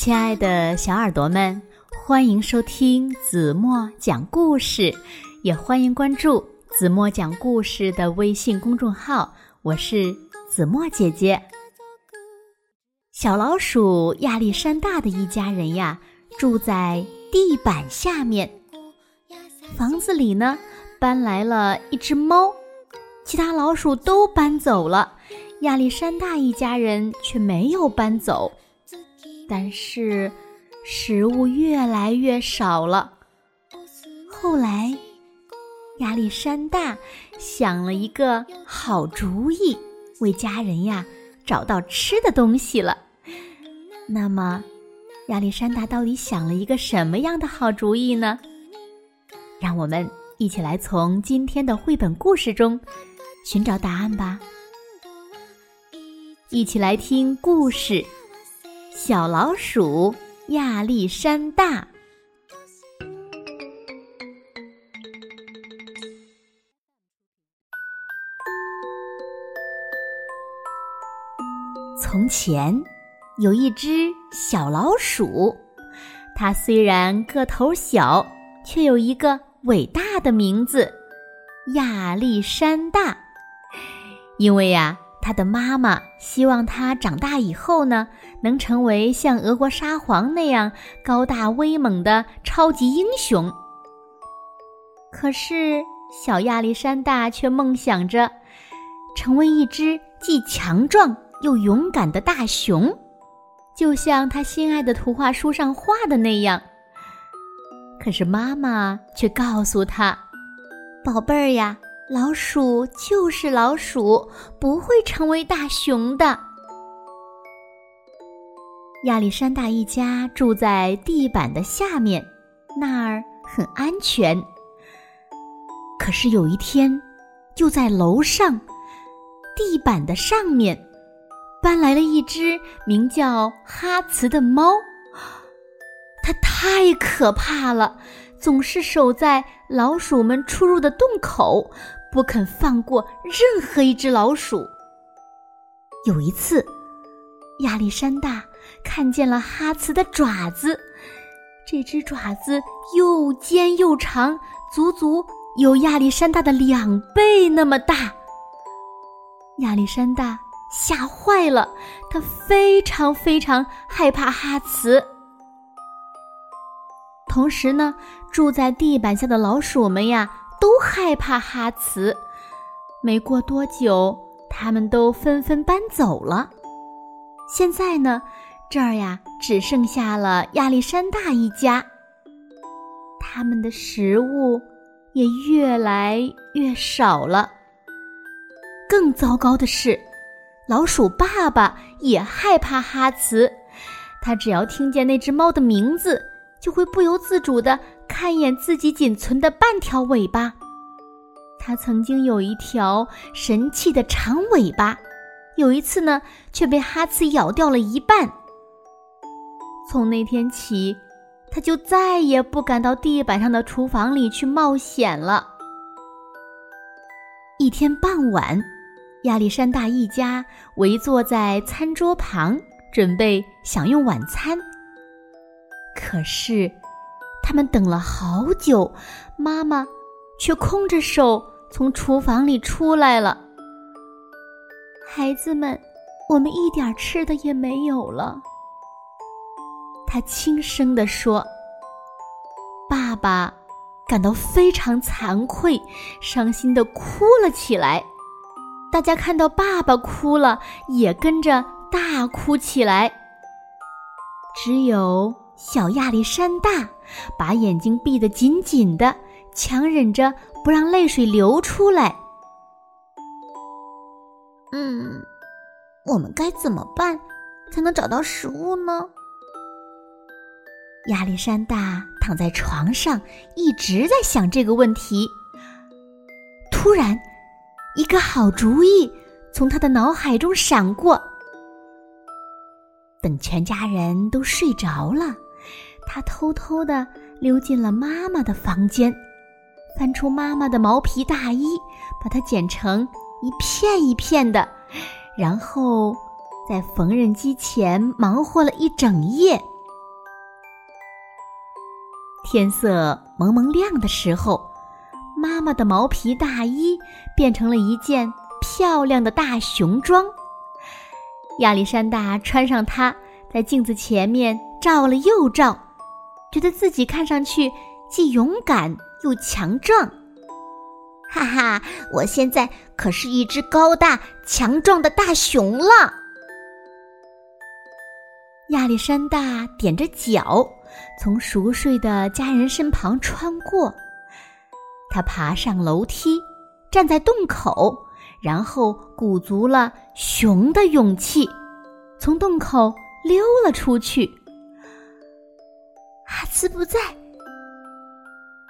亲爱的小耳朵们，欢迎收听子墨讲故事，也欢迎关注子墨讲故事的微信公众号。我是子墨姐姐。小老鼠亚历山大的一家人呀，住在地板下面。房子里呢，搬来了一只猫，其他老鼠都搬走了，亚历山大一家人却没有搬走。但是，食物越来越少了。后来，亚历山大想了一个好主意，为家人呀找到吃的东西了。那么，亚历山大到底想了一个什么样的好主意呢？让我们一起来从今天的绘本故事中寻找答案吧。一起来听故事。小老鼠亚历山大。从前有一只小老鼠，它虽然个头小，却有一个伟大的名字——亚历山大。因为呀。他的妈妈希望他长大以后呢，能成为像俄国沙皇那样高大威猛的超级英雄。可是，小亚历山大却梦想着成为一只既强壮又勇敢的大熊，就像他心爱的图画书上画的那样。可是，妈妈却告诉他：“宝贝儿呀。”老鼠就是老鼠，不会成为大熊的。亚历山大一家住在地板的下面，那儿很安全。可是有一天，就在楼上地板的上面，搬来了一只名叫哈茨的猫。它太可怕了，总是守在老鼠们出入的洞口。不肯放过任何一只老鼠。有一次，亚历山大看见了哈茨的爪子，这只爪子又尖又长，足足有亚历山大的两倍那么大。亚历山大吓坏了，他非常非常害怕哈茨。同时呢，住在地板下的老鼠们呀。都害怕哈茨，没过多久，他们都纷纷搬走了。现在呢，这儿呀只剩下了亚历山大一家。他们的食物也越来越少了。更糟糕的是，老鼠爸爸也害怕哈茨，他只要听见那只猫的名字，就会不由自主的。看一眼自己仅存的半条尾巴，它曾经有一条神气的长尾巴，有一次呢，却被哈茨咬掉了一半。从那天起，他就再也不敢到地板上的厨房里去冒险了。一天傍晚，亚历山大一家围坐在餐桌旁，准备享用晚餐。可是。他们等了好久，妈妈却空着手从厨房里出来了。孩子们，我们一点吃的也没有了。他轻声地说：“爸爸感到非常惭愧，伤心的哭了起来。大家看到爸爸哭了，也跟着大哭起来。只有……”小亚历山大把眼睛闭得紧紧的，强忍着不让泪水流出来。嗯，我们该怎么办才能找到食物呢？亚历山大躺在床上，一直在想这个问题。突然，一个好主意从他的脑海中闪过。等全家人都睡着了。他偷偷的溜进了妈妈的房间，翻出妈妈的毛皮大衣，把它剪成一片一片的，然后在缝纫机前忙活了一整夜，天色蒙蒙亮的时候，妈妈的毛皮大衣变成了一件漂亮的大熊装。亚历山大穿上它，在镜子前面照了又照，觉得自己看上去既勇敢又强壮。哈哈，我现在可是一只高大强壮的大熊了。亚历山大踮着脚，从熟睡的家人身旁穿过。他爬上楼梯，站在洞口，然后鼓足了熊的勇气，从洞口溜了出去。哈茨不在，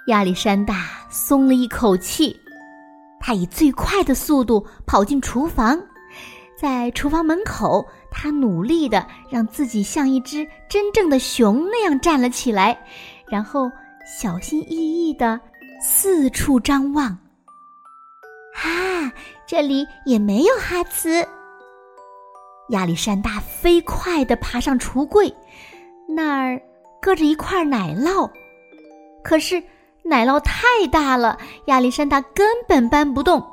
亚历山大松了一口气。他以最快的速度跑进厨房，在厨房门口，他努力的让自己像一只真正的熊那样站了起来，然后小心翼翼的四处张望。啊，这里也没有哈茨。亚历山大飞快的爬上橱柜，那儿搁着一块奶酪，可是。奶酪太大了，亚历山大根本搬不动。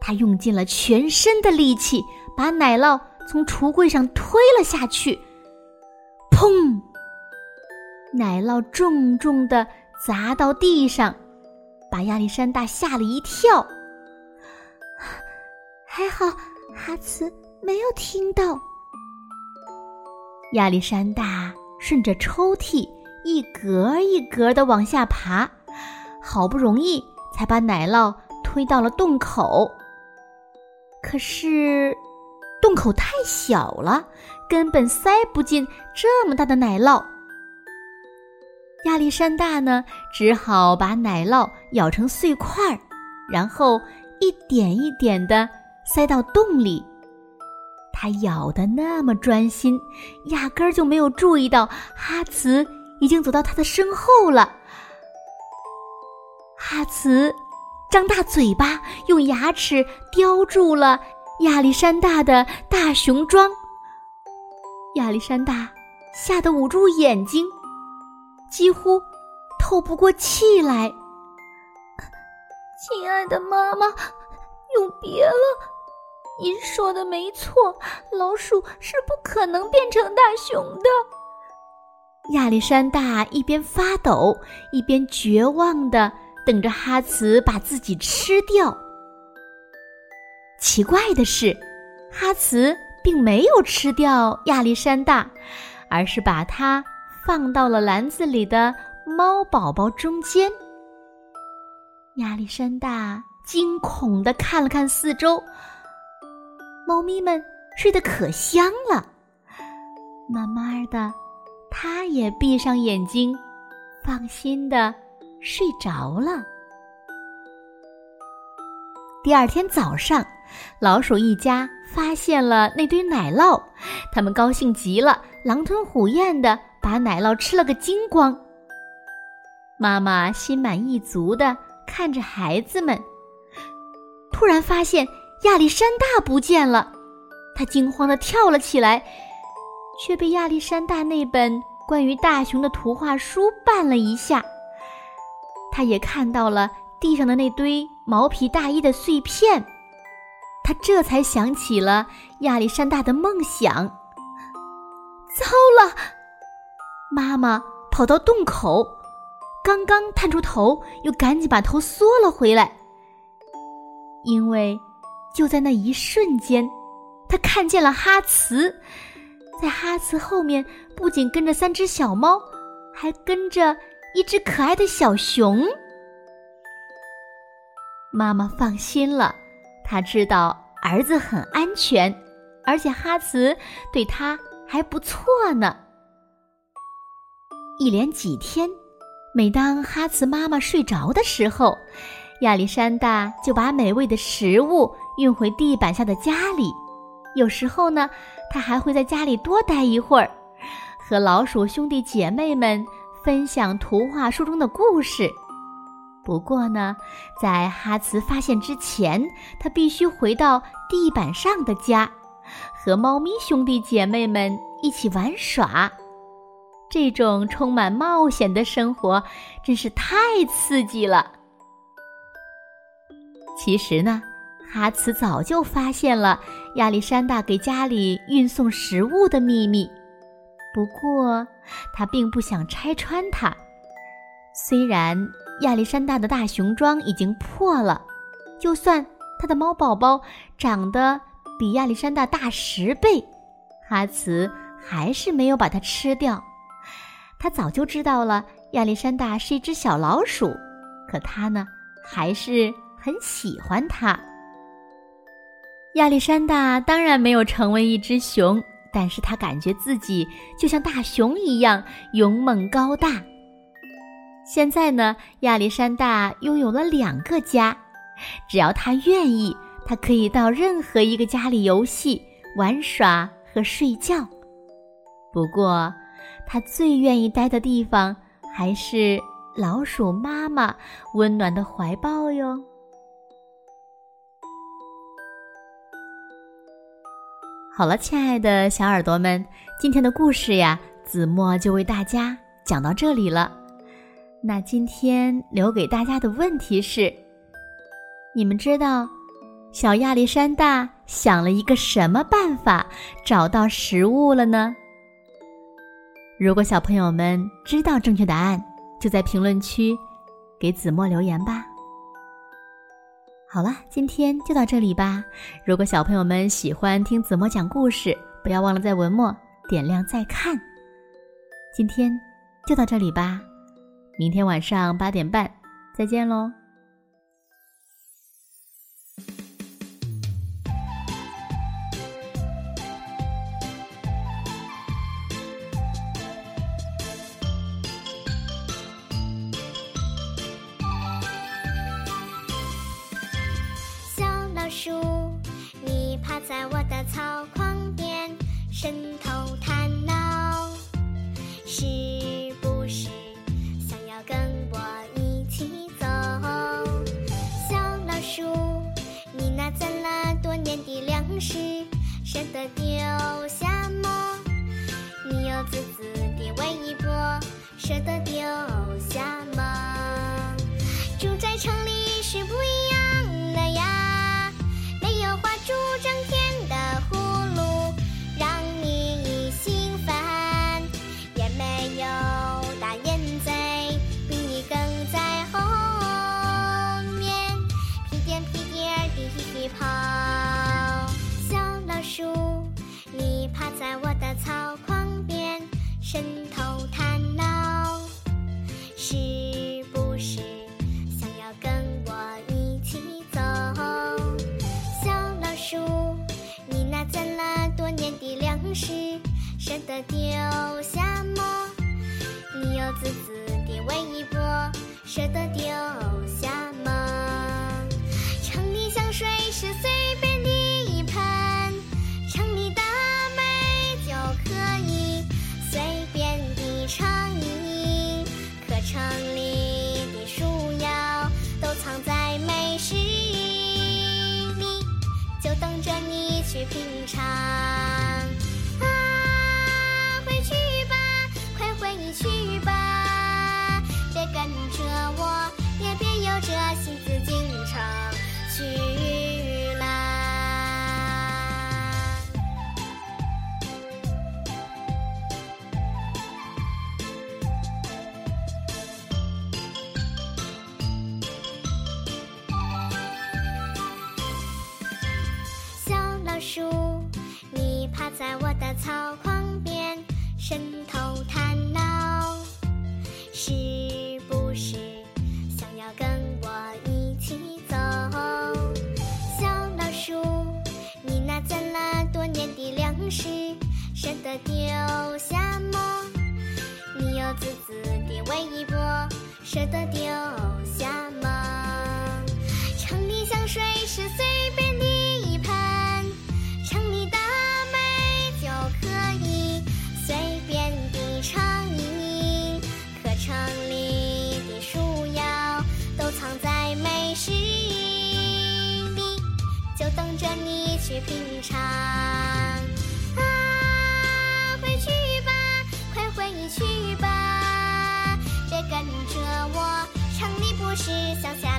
他用尽了全身的力气，把奶酪从橱柜上推了下去。砰！奶酪重重的砸到地上，把亚历山大吓了一跳。还好哈茨没有听到。亚历山大顺着抽屉。一格一格的往下爬，好不容易才把奶酪推到了洞口。可是，洞口太小了，根本塞不进这么大的奶酪。亚历山大呢，只好把奶酪咬成碎块儿，然后一点一点的塞到洞里。他咬的那么专心，压根儿就没有注意到哈茨。已经走到他的身后了。哈茨张大嘴巴，用牙齿叼住了亚历山大的大熊装。亚历山大吓得捂住眼睛，几乎透不过气来。亲爱的妈妈，永别了。您说的没错，老鼠是不可能变成大熊的。亚历山大一边发抖，一边绝望的等着哈茨把自己吃掉。奇怪的是，哈茨并没有吃掉亚历山大，而是把它放到了篮子里的猫宝宝中间。亚历山大惊恐的看了看四周，猫咪们睡得可香了，慢慢的。它也闭上眼睛，放心的睡着了。第二天早上，老鼠一家发现了那堆奶酪，他们高兴极了，狼吞虎咽的把奶酪吃了个精光。妈妈心满意足的看着孩子们，突然发现亚历山大不见了，他惊慌的跳了起来。却被亚历山大那本关于大熊的图画书绊了一下。他也看到了地上的那堆毛皮大衣的碎片，他这才想起了亚历山大的梦想。糟了！妈妈跑到洞口，刚刚探出头，又赶紧把头缩了回来，因为就在那一瞬间，他看见了哈茨。在哈茨后面，不仅跟着三只小猫，还跟着一只可爱的小熊。妈妈放心了，她知道儿子很安全，而且哈茨对他还不错呢。一连几天，每当哈茨妈妈睡着的时候，亚历山大就把美味的食物运回地板下的家里。有时候呢。他还会在家里多待一会儿，和老鼠兄弟姐妹们分享图画书中的故事。不过呢，在哈茨发现之前，他必须回到地板上的家，和猫咪兄弟姐妹们一起玩耍。这种充满冒险的生活真是太刺激了。其实呢，哈茨早就发现了亚历山大给家里运送食物的秘密，不过他并不想拆穿它。虽然亚历山大的大熊装已经破了，就算他的猫宝宝长得比亚历山大大十倍，哈茨还是没有把它吃掉。他早就知道了亚历山大是一只小老鼠，可他呢，还是很喜欢它。亚历山大当然没有成为一只熊，但是他感觉自己就像大熊一样勇猛高大。现在呢，亚历山大拥有了两个家，只要他愿意，他可以到任何一个家里游戏、玩耍和睡觉。不过，他最愿意待的地方还是老鼠妈妈温暖的怀抱哟。好了，亲爱的小耳朵们，今天的故事呀，子墨就为大家讲到这里了。那今天留给大家的问题是：你们知道小亚历山大想了一个什么办法找到食物了呢？如果小朋友们知道正确答案，就在评论区给子墨留言吧。好了，今天就到这里吧。如果小朋友们喜欢听子墨讲故事，不要忘了在文末点亮再看。今天就到这里吧，明天晚上八点半再见喽。树，你趴在我的草筐边，伸头探脑，是不是想要跟我一起走？小老鼠，你那攒了多年的粮食，舍得丢下吗？你有自私的微波，舍得丢下吗？住在城里是不一样。的丢下吗？你有自私的微博，舍得丢下吗？城里香水是随便的一喷，城里的美就可以随便的畅饮，可城里的树妖都藏在美食里，就等着你去品尝。是舍得丢下么？你又滋滋地问一波，舍得丢下么？城里香水是随便的一喷，城里的美酒可以随便地畅饮，可城里的树妖都藏在美食里，就等着你去品尝。不是小小